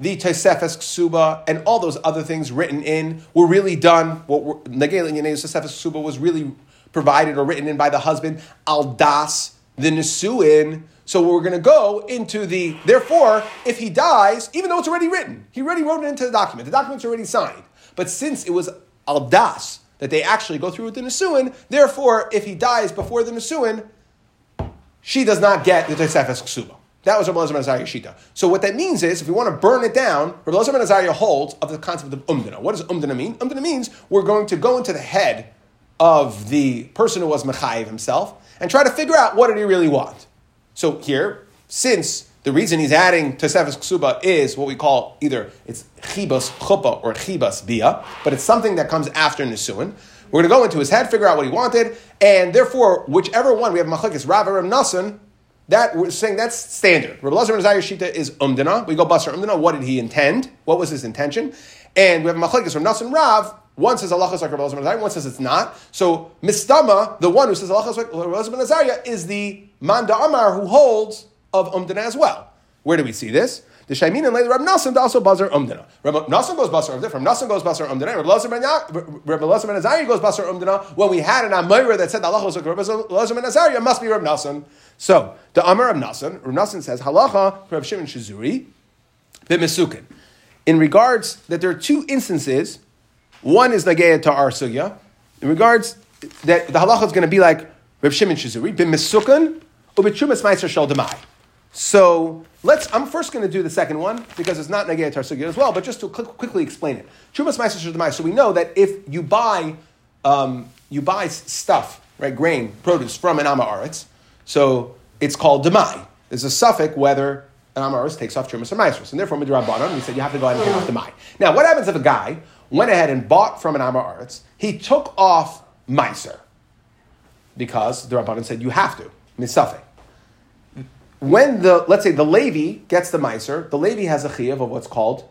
the Tosefes Ksuba and all those other things written in were really done, what Nagel and Yanei Tosefes Ksuba was really provided or written in by the husband, Al Das, the Nesuin, so we're going to go into the, therefore, if he dies, even though it's already written, he already wrote it into the document, the document's already signed. But since it was al das that they actually go through with the Nisuin, therefore, if he dies before the Nisuin, she does not get the Tosefes Ksuba. That was Rabbi Elazar ben Azariah Shita. So what that means is, if we want to burn it down, Rabbi Elazar ben Azariah holds of the concept of umdana. What does umdana mean? Umdana means we're going to go into the head of the person who was Mechayiv himself and try to figure out what did he really want. So here, since the reason he's adding Tosefes Ksuba is what we call either it's Chibas Chuppah or Chibas Bia, but it's something that comes after Nisuin. We're going to go into his head, figure out what he wanted, and therefore, whichever one we have Machlekes Rav or Nasan, that we're saying that's standard. Rabbi Lazar Zayir Shita is Umdana. We go Basar Umdana. What did he intend? What was his intention? And we have Machlekes from Nasan Rav. One says Allah is like Rabbi Lazar Azariah, one says it's not. So Mistama, the one who says Allah is like Rabbi Lazar Azariah, is the Manda Amar who holds of Umdana as well. Where do we see this? The Shaimin and later Rab Nassan also buzzer Umdana. Rab Nassan goes buzzer Umdana. From Nassan goes buzzer Umdana. Rab Lazar ben Azariah goes buzzer Umdana. When we had an Amira that said Allah is like Rab Lazar ben Azariah, must be Rab Nassan. So the Amar of Nassan, Rab Nassan says Halacha Rab Shimon Shizuri b'Mesukin. In regards that there are two instances one is Nageya to our sugya. In regards that the halacha is going to be like Reb Shimon Shizuri, bim misukan, ubitchumas meiser shel demai. So let's. I'm first going to do the second one because it's not to our as well, but just to quickly explain it. Chumas shel demai. So we know that if you buy, um, you buy stuff, right, grain, produce from an Ama Aretz, so it's called demai. There's a suffix whether an Ama Aretz takes off Chumas or Maestros. And therefore, Midrabanan, we said you have to go ahead and take off demai. Now, what happens if a guy went ahead and bought from an Amar Arts, he took off Meiser because the Rabbanan said you have to, misafek. When the, let's say the Levi gets the miser, the Levi has a chiyav of what's called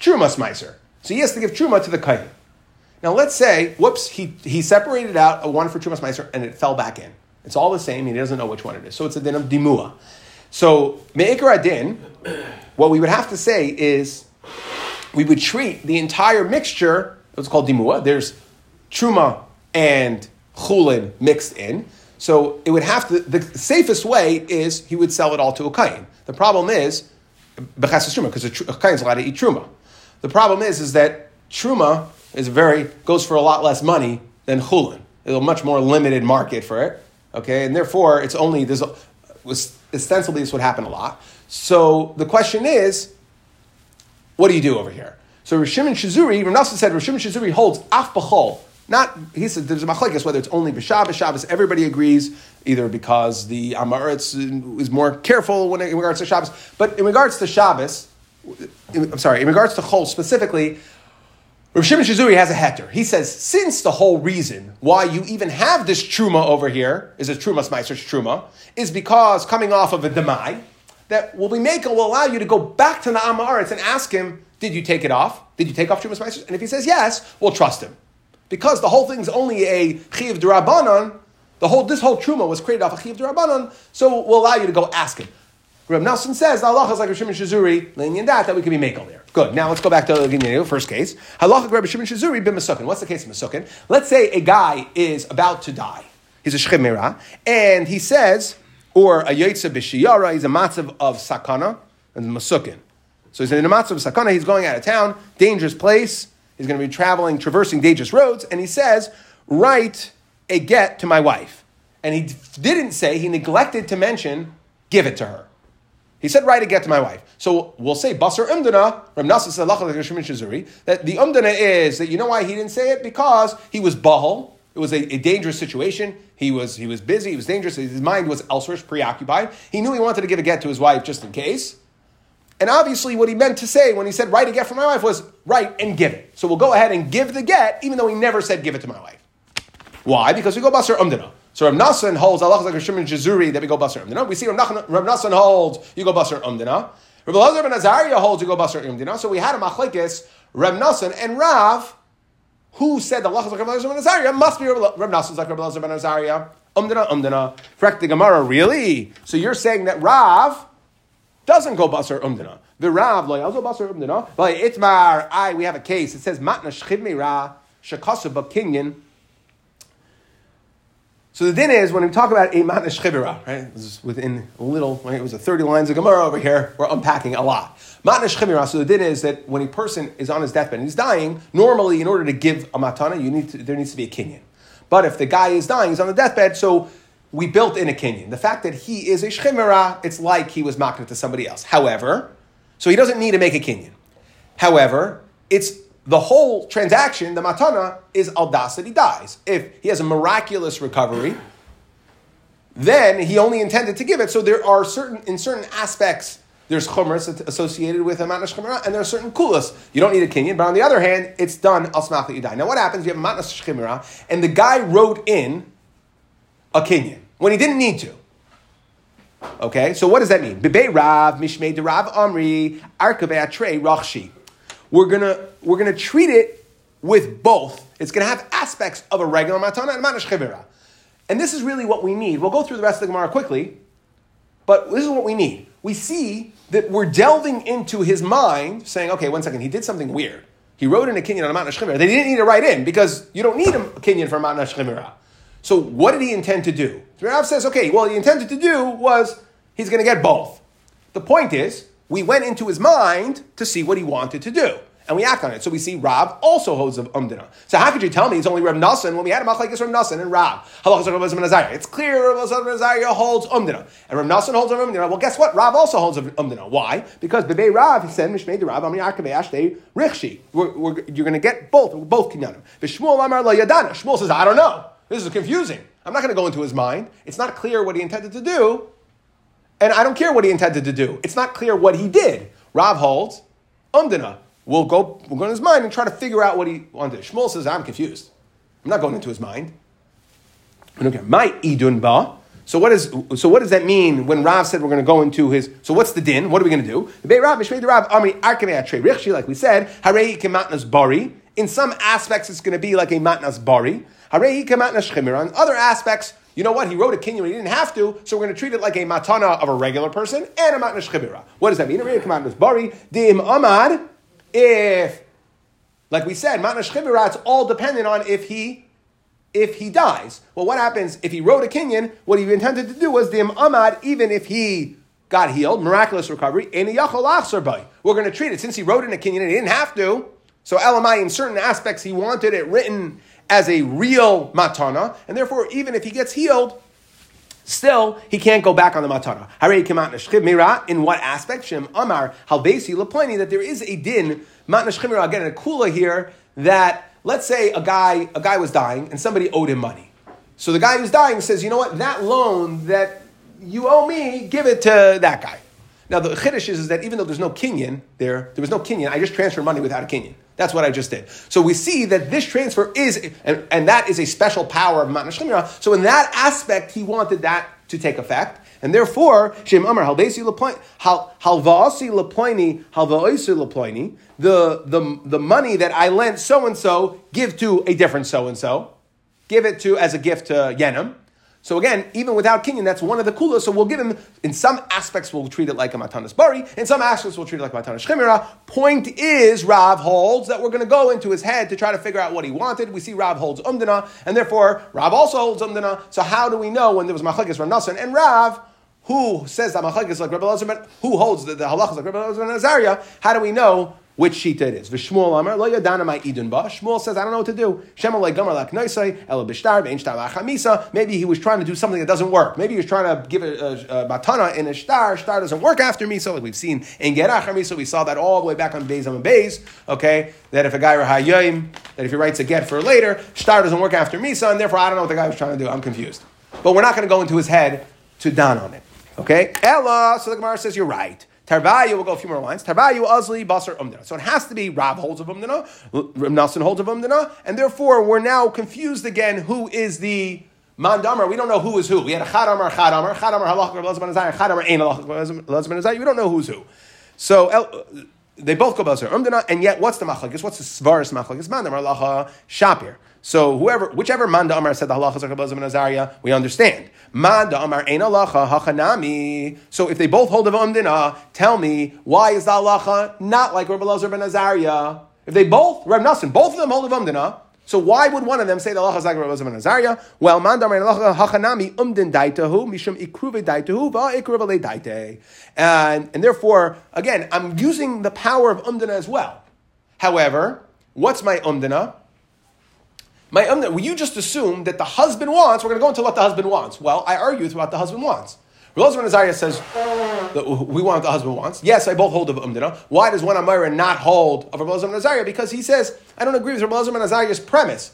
Trumas miser. So he has to give Truma to the Kayin. Now let's say, whoops, he, he separated out a one for Trumas Meiser and it fell back in. It's all the same, he doesn't know which one it is. So it's a din of Dimua. So, Me'ikar din, what we would have to say is we would treat the entire mixture, what's called dimua, there's truma and chulin mixed in. So it would have to, the safest way is he would sell it all to a kain. The problem is, because a kain is allowed to eat truma. The problem is, is that truma is very, goes for a lot less money than chulin. There's a much more limited market for it. Okay, and therefore it's only, there's a, ostensibly this would happen a lot. So the question is, what do you do over here? So Rishim and Shizuri, Rav said Rishim and Shizuri holds af b'chol. Not he said there's a machlekes whether it's only b'Shabbos. Shabbos everybody agrees either because the Amaretz is more careful when in regards to Shabbos, but in regards to Shabbos, I'm sorry, in regards to chol specifically, Rav Shimon Shizuri has a heter. He says, since the whole reason why you even have this truma over here is a truma smeiser's truma, is because coming off of a demai, that will be make will allow you to go back to the Amaretz and ask him, did you take it off? Did you take off Trumas Meisers? And if he says yes, we'll trust him. Because the whole thing's only a Chiv Durabanan, the whole, this whole Truma was created off a Chiv Durabanan, so we'll allow you to go ask him. Reb Nelson says the halacha is like Shimon Shizuri, laying in that, that we can be makel there. Good. Now let's go back to the first case. Halacha Reb Shimon Shizuri bin. What's the case of Masukin? Let's say a guy is about to die. He's a shchimera, and he says, or a yotze b'shiyara, he's a matzav of sakana, and Masukin. So he's in a matzav of sakana, he's going out of town, dangerous place, he's going to be traveling, traversing dangerous roads, and he says, write a get to my wife. And he didn't say, he neglected to mention, give it to her. He said, write a get to my wife. So we'll say, Basar Umdana, Rab Nasa said, "Lachal Shimon Shizuri," that the Umdana is that you know why he didn't say it? Because he was Bahal. It was a, a dangerous situation. He was, he was busy, he was dangerous, his mind was elsewhere, preoccupied. He knew he wanted to give a get to his wife just in case. And obviously, what he meant to say when he said, write a get for my wife was write and give it. So we'll go ahead and give the get, even though he never said give it to my wife. Why? Because we go Basar Umdana. So Rav Nassan holds Allah like a Shimon Shizuri that we go Basar Umdana. We see Rav Nassan holds you go Basar Umdana. Rav Lazar ben Azariah holds you go Basar Umdana. So we had a machlekes Rav Nassan and Rav who said the Allah like Rav Lazar ben Azariah must be Rav Nassan's like Rav Lazar ben Azariah. Umdana Umdana. Correct the Gemara really. So you're saying that Rav doesn't go Basar Umdana. The Rav lo yazo Basar Umdana. But Itmar I we have a case. It says Matna Shchivmi Ra Shakasu Bakinyan. So the din is when we talk about a matna shchibira, right? This is within a little, right? It was a 30 lines of Gemara over here. We're unpacking a lot. Matna shchibira. So the din is that when a person is on his deathbed and he's dying, normally in order to give a matana, you need to, there needs to be a kinyan. But if the guy is dying, he's on the deathbed, so we built in a Kenyan. The fact that he is a shchimera, it's like he was makna to somebody else. However, so he doesn't need to make a Kenyan. However, it's the whole transaction, the matana, is al das that he dies. If he has a miraculous recovery, then he only intended to give it. So there are certain, in certain aspects, there's chumras associated with a matnas chumra, and there are certain kulas. You don't need a kinyan, but on the other hand, it's done al that you die. Now, what happens? You have a matnas chumra, and the guy wrote in a kinyan when he didn't need to. Okay, so what does that mean? Rav, Mishmei de Rav Rachshi we're gonna we're gonna treat it with both. It's gonna have aspects of a regular matana and manash chevira. And this is really what we need. We'll go through the rest of the Gemara quickly, but this is what we need. We see that we're delving into his mind, saying, okay, one second, he did something weird. He wrote in a kinyan on a chevira. They didn't need to write in because you don't need a kinyan for a manash chevira. So what did he intend to do? So Rav says, okay, well, he intended to do was he's going to get both. The point is, we went into his mind to see what he wanted to do. And we act on it. So we see Rav also holds of Umdina. So how could you tell me it's only Rav Nassan when we had a machlekes Rav Nassan and Rav? It's clear Rav Nazariah holds Umdina. And Rav Nassan holds Umdina. Well, guess what? Rav also holds of Umdina. Why? Because Bebe Rav, he said, Mishmei the Rav, Ami Akabe Ashte Richshi. You're going to get both, both kinyanim. Vishmuel Amar. Shmuel says, I don't know. This is confusing. I'm not going to go into his mind. It's not clear what he intended to do. And I don't care what he intended to do. It's not clear what he did. Rav holds Umdina. We'll go, we'll go in his mind and try to figure out what he wanted. Shmuel says, I'm confused. I'm not going into his mind. Okay, my idun ba. So what is so what does that mean when Rav said we're going to go into his? So what's the din? What are we going to do? Like we said, bari. In some aspects, it's going to be like a matnas bari. Harei chimir. On other aspects, you know what? He wrote a kinyan, he didn't have to, so we're going to treat it like a matana of a regular person and a matnas chimira. What does that mean? Harei kematnas bari. Dim amad if, like we said, Manash Chibira, it's all dependent on if he if he dies. Well, what happens if he wrote a kinyan? What he intended to do was the amad, even if he got healed, miraculous recovery, in a We're going to treat it since he wrote in a kinyan and he didn't have to. So Elamai, in certain aspects, he wanted it written as a real matana, and therefore, even if he gets healed, Still, he can't go back on the matana. In what aspect? Shem Amar Halvesi Laplani that there is a din shchimira again a kula here that let's say a guy a guy was dying and somebody owed him money. So the guy who's dying says, you know what, that loan that you owe me, give it to that guy. Now the chiddush is, is that even though there's no kinyan there, there was no kinyan. I just transferred money without a kinyan. That's what I just did. So we see that this transfer is, and, and that is a special power of Matna Shemira. So in that aspect, he wanted that to take effect. And therefore, Shem Amar, halvasi lepoini, halvaoisi lepoini, the, the, the money that I lent so and so, give to a different so and so. Give it to as a gift to Yenim. So again, even without kinyan, that's one of the kulas. So we'll give him, in some aspects, we'll treat it like a matanas bari. In some aspects, we'll treat it like matanas chimera. Point is, Rav holds that we're going to go into his head to try to figure out what he wanted. We see Rav holds umdana, and therefore Rav also holds umdana. So how do we know when there was machlekes Rav Nassan and Rav? Who says that machlekes like Rabbi but who holds the, the halachas like Rabbi Lazar and Azariah? How do we know which shita it is. V'shmuel amar lo yadana my idun ba. Shmuel says, I don't know what to do. Shema le gamar lak noisai ela b'shtar be'en shtar lachamisa. Maybe he was trying to do something that doesn't work. Maybe he was trying to give a, a, a matana in a shtar. Shtar doesn't work after misa, like we've seen in gerach misa. We saw that all the way back on Beis and Beis. Okay, that if a guy were hayayim, that if he writes a get for later, shtar doesn't work after misa, and therefore I don't know what the guy was trying to do. I'm confused. But we're not going to go into his head to don on it. Okay, Ella. So the Gemara says you're right. Tarvayu, we'll go a few more lines. Tarvayu, Uzli, Basar, Umdana. So it has to be Rav holds of Umdana, Rav holds of Umdana, and therefore we're now confused again who is the Mandamar. We don't know who is who. We had a Chadamar, Chadamar, Chadamar, Halach, Lezman Azayah, Chadamar, Halach, Lezman Azayah. We don't know who's who. So El, they both go Basar, Umdana, and yet what's the Machlagis? What's the Svaris Machlagis? Mandamar, Halacha, Shapir. So whoever, whichever Manda Amar said the halacha zakabazim and Azaria, we understand. Manda Amar ein halacha hachanami. So if they both hold of umdina, tell me why is the halacha not like Rabbi Lazar ben Azariah? If they both, Reb Nassan, both of them hold of umdina, so why would one of them say the halacha like Rabbi Lazar ben Azariah? Well, Manda Amar ein halacha hachanami umdin daitahu mishum ikruve daitahu va ikruve daite. And and therefore, again, I'm using the power of umdina as well. However, what's my umdina? My um, well, you just assume that the husband wants, we're going to go into what the husband wants. Well, I argue with what the husband wants. Relazar Azariah says we want what the husband wants. Yes, I both hold of Umdina. Why does one Amira not hold of Relazar Azariah? Because he says, I don't agree with Relazar Azariah's premise.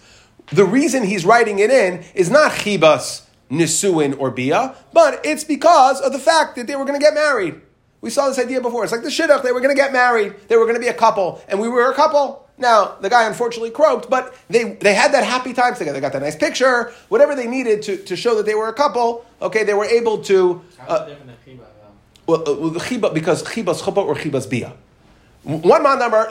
The reason he's writing it in is not Chibas, Nisuin, or Bia, but it's because of the fact that they were going to get married. We saw this idea before. It's like the Shidduch, they were going to get married, they were going to be a couple, and we were a couple. Now, the guy unfortunately croaked, but they, they had that happy time together. They got that nice picture, whatever they needed to, to show that they were a couple, okay, they were able to. Uh, well, uh, well, because chibas chuppah or chibas bia. One man number,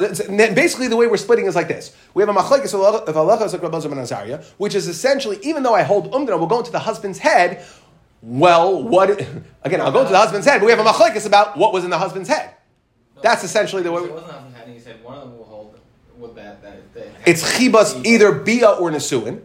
basically the way we're splitting is like this. We have a machlekes of halacha and Azariah, which is essentially, even though I hold umdana, we'll go into the husband's head. Well, what, [laughs] again, I'll go into the husband's head, but we have a machlekes about what was in the husband's head. That's essentially the way. It wasn't husband's head, and he said one of them with that. that, that It's chibas either bia or nesuin,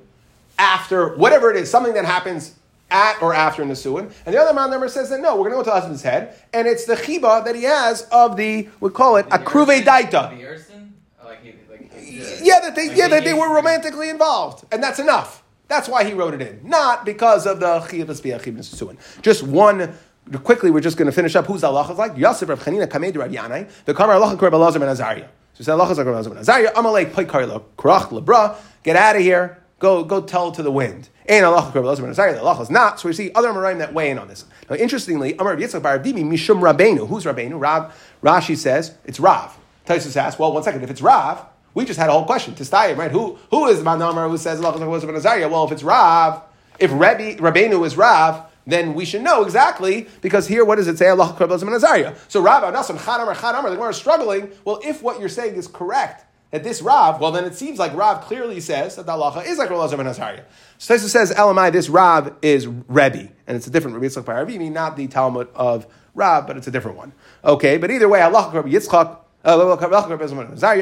after whatever it is, something that happens at or after nesuin. And the other man number says that no, we're going to go to the husband's head, and it's the chiba that he has of the we call it a kruve daita. The Erson? Oh, like he, like he- Yeah, that they like yeah that they were romantically involved, and that's enough. That's why he wrote it in, not because of the chibas bia chibas nesuin. Just one. Quickly, we're just going to finish up. Who's the halacha like? Yosef Rav Chanina Kamed Rav Yanai. The Kamar halacha Rav Elazar ben Azariah. So we said halacha like Rav Elazar ben Azariah. Amalek Paikar lo Kurach lebra. Get out of here. Go go tell to the wind. Ain't halacha Rav Elazar ben Azariah. The halacha not. So we see other Amoraim that weigh in on this. Now, interestingly, Amar Yitzchak Bar Mishum Rabbeinu. Who's Rabbeinu? Rav. Rashi says it's Rav. Taisus asks, well, one second. If it's Rav, we just had a whole question. Tistayim, right? Who who is the Manamar who says halacha Rav Elazar ben Azariah? Well, if it's Rav, if Rabbi Rabbeinu is Rav then we should know exactly because here, what does it say? Allah Belzim, and Azariah. So Rav, Nasan, Chadamar, Chadamar, the Gemara is struggling. Well, if what you're saying is correct, that this Rav, well, then it seems like Rav clearly says that the halacha is like Rav ben Azariah. So Taisa says, Elamai, this Rav is Rebbe, and it's a different Rabbi Yitzchak Bar Avimi, not the Talmud of Rav, but it's a different one. Okay, but either way, Allah Yitzchak, uh,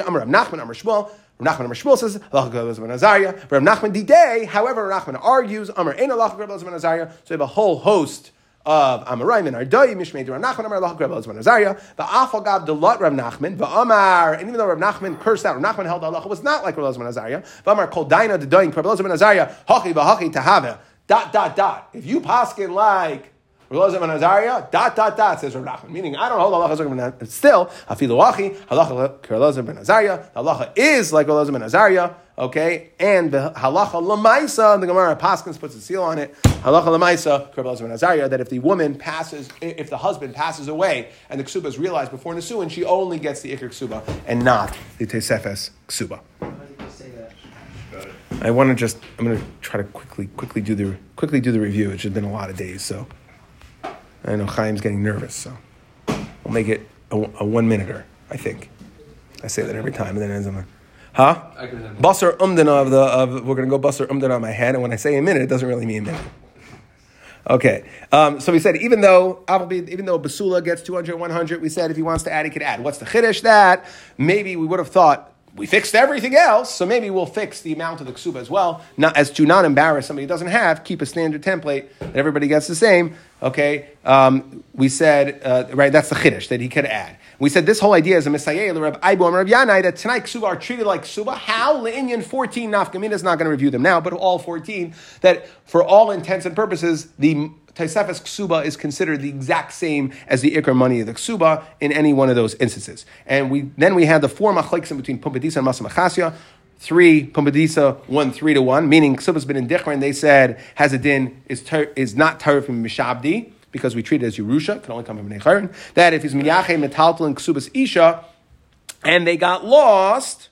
and Rav Nachman Amar Shmuel says, Akbar, Belzim, Azariah. Rav Nachman Didei, however, Nachman argues, Amar Ein Akbar, Belzim, Azariah. So we have a whole host of Amoraim and Ardai, Mishmei Rav Nachman, Amar Allah, Rav Elazar Azariah, the Afal Delat Rav Nachman, the Amar, and even though Rav Nachman cursed out, Rav Nachman held Allah was not like Rav Elazar Azariah, the Amar Kol Daina Dedoin, Rav Elazar Azariah, Hachi V'Hachi Tahava, dot, dot, dot. If you paskin like Rav Elazar Azariah, dot, dot, dot, says Rav Nachman, meaning I don't hold Rav Still, Afilu Hachi, Halacha Rav ben Azariah, Halacha is like Rav ben Azariah, okay, and the Halacha Lamaisa, the Gemara Paskins puts a seal on it, Halacha Lamaisa, Rav ben Azariah, that if the woman passes, if the husband passes away, and the ksuba is realized before Nisuin, she only gets the Iker ksuba and not the Tesefes ksuba. I want to just. I'm going to try to quickly, quickly do the quickly do the review. It's been a lot of days, so I know Chaim's getting nervous. So we'll make it a, a one minuter. I think I say that every time, and then it ends on huh. Basar umdana of the of we're going to go basar umdana on my head, and when I say a minute, it doesn't really mean a minute. Okay, um, so we said even though even though Basula gets 200, 100, we said if he wants to add, he could add. What's the chiddush that? Maybe we would have thought we fixed everything else, so maybe we'll fix the amount of the ksuba as well, not as to not embarrass somebody who doesn't have. Keep a standard template that everybody gets the same. Okay, um, we said uh, right. That's the chiddush that he could add. We said this whole idea is a messiah, Reb Aibo and Reb Yanai that tonight ksuba are treated like ksuba. How Leinian fourteen nafkamina is not going to review them now, but all fourteen that for all intents and purposes the Taisefes ksuba is considered the exact same as the ikr money of the ksuba in any one of those instances. And we then we had the four machleksim between pumbedisa and masamachasya. Three pumbedisa, one three to one, meaning ksuba's been in dichra, and they said has a din is ter, is not tarif from mishabdi because we treat it as Yerusha, can only come from Necharin. That if he's miyache metaltal and ksubas isha, and they got lost,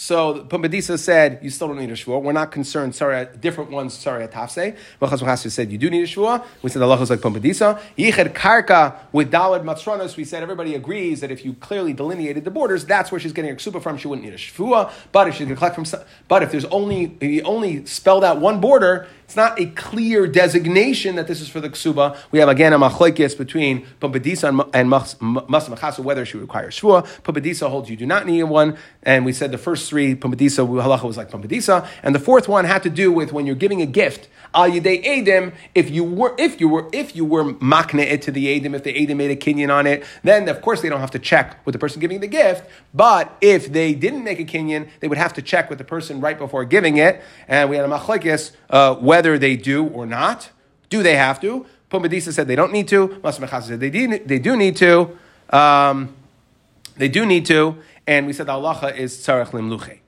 so Pumbedisa said, you still don't need a shvua. We're not concerned, sorry, different ones, sorry, at Tafse. Machas said, you do need a shvua. We said Allah is like Pumbedisa. Yiched Karka with Dalad Matronos, we said everybody agrees that if you clearly delineated the borders, that's where she's getting her ksuba from. She wouldn't need a shvua. But if she's going to collect from, but if there's only, if you only spelled out one border, it's not a clear designation that this is for the ksuba. We have again a machlekes between Pumbedisa and Ma- and Mas Mas Machasa whether she requires shvua. Pumbedisa holds you do not need one, and we said the first three Pumbedisa halacha was like Pumbedisa, and the fourth one had to do with when you're giving a gift al yidei edim. If you were if you were if you were makne it to the edim, if the edim made a kinyan on it, then of course they don't have to check with the person giving the gift. But if they didn't make a kinyan, they would have to check with the person right before giving it. And we had a machlekes uh, whether they do or not. Do they have to? Pumbedisa said they don't need to. Masamachasa said they do, they do need to. Um, they do need to. And we said the halacha is tzarech limluche.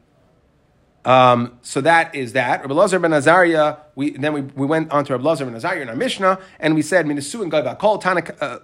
Um, so that is that. Rabbi Lazar ben Azariah, we, then we, we went on to Rabbi Lazar ben Azariah in our Mishnah, and we said, Minasu and Gai Kol Tanak, uh,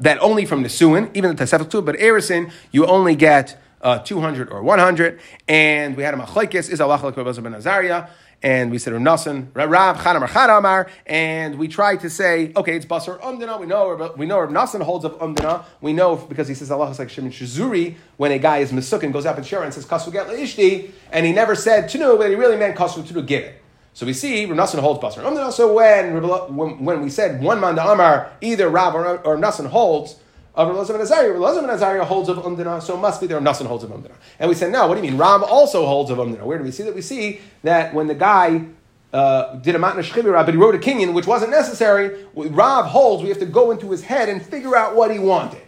that only from Nisuin, even the Tasefik too, but Erison, you only get uh, 200 or 100. And we had a Machlaikis, is Allah ben Azariah. And we said Rav Nassan, Rav Chanamar Chanamar, and we tried to say, okay, it's Basar Umdana. We know we know Rav Nassan holds of Umdana. We know because he says Allah is like Shimon Shizuri when a guy is Mesuk and goes up in Shira and says Kasu Get Ishti, and he never said Tunu, but he really meant Kasu Tunu give it. So we see Rav Nassan holds Basar Umdana. So when, when we said one man Amar, either Rav or, or Nassan holds of Rav ben Azariah. Rav ben Azariah holds of Umdana, so must be there. Nassan holds of Umdana. And we said, no, what do you mean? Ram also holds of Umdana. Where do we see that? We see that when the guy uh, did a matna shchibira, but he wrote a kinyan, which wasn't necessary. Rav holds, we have to go into his head and figure out what he wanted.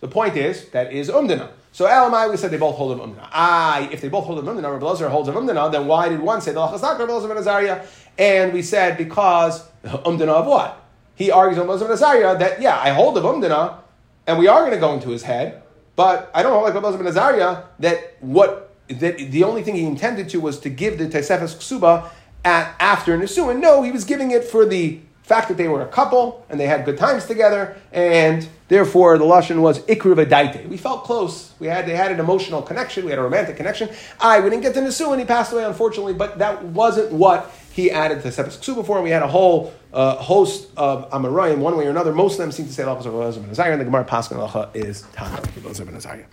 The point is, that is Umdana. So Elamai, we said they both hold of Umdana. Ah, if they both hold of Umdana, Rabbi Lazar holds of Umdana, then why did one say the Lachas not Rabbi Lazar ben Azariah? And we said because Umdana of what? He argues on Lazar ben that, yeah, I hold of Umdana, and we are going to go into his head, but I don't hold like Rabbi ben Azariah that what that the only thing he intended to was to give the Tesefes Ksuba at, after Nisuin. No, he was giving it for the fact that they were a couple and they had good times together, and therefore the lashon was ikru v'daite. We felt close. We had they had an emotional connection. We had a romantic connection. I we didn't get to Nisuin. He passed away unfortunately, but that wasn't what he added to Sepes Ksuba for, and we had a whole uh, host of Amarayim, one way or another. Most of them seem to say Lachas of Elazar ben and the Gemara Paskin Lacha is Tana Elazar ben Azariah.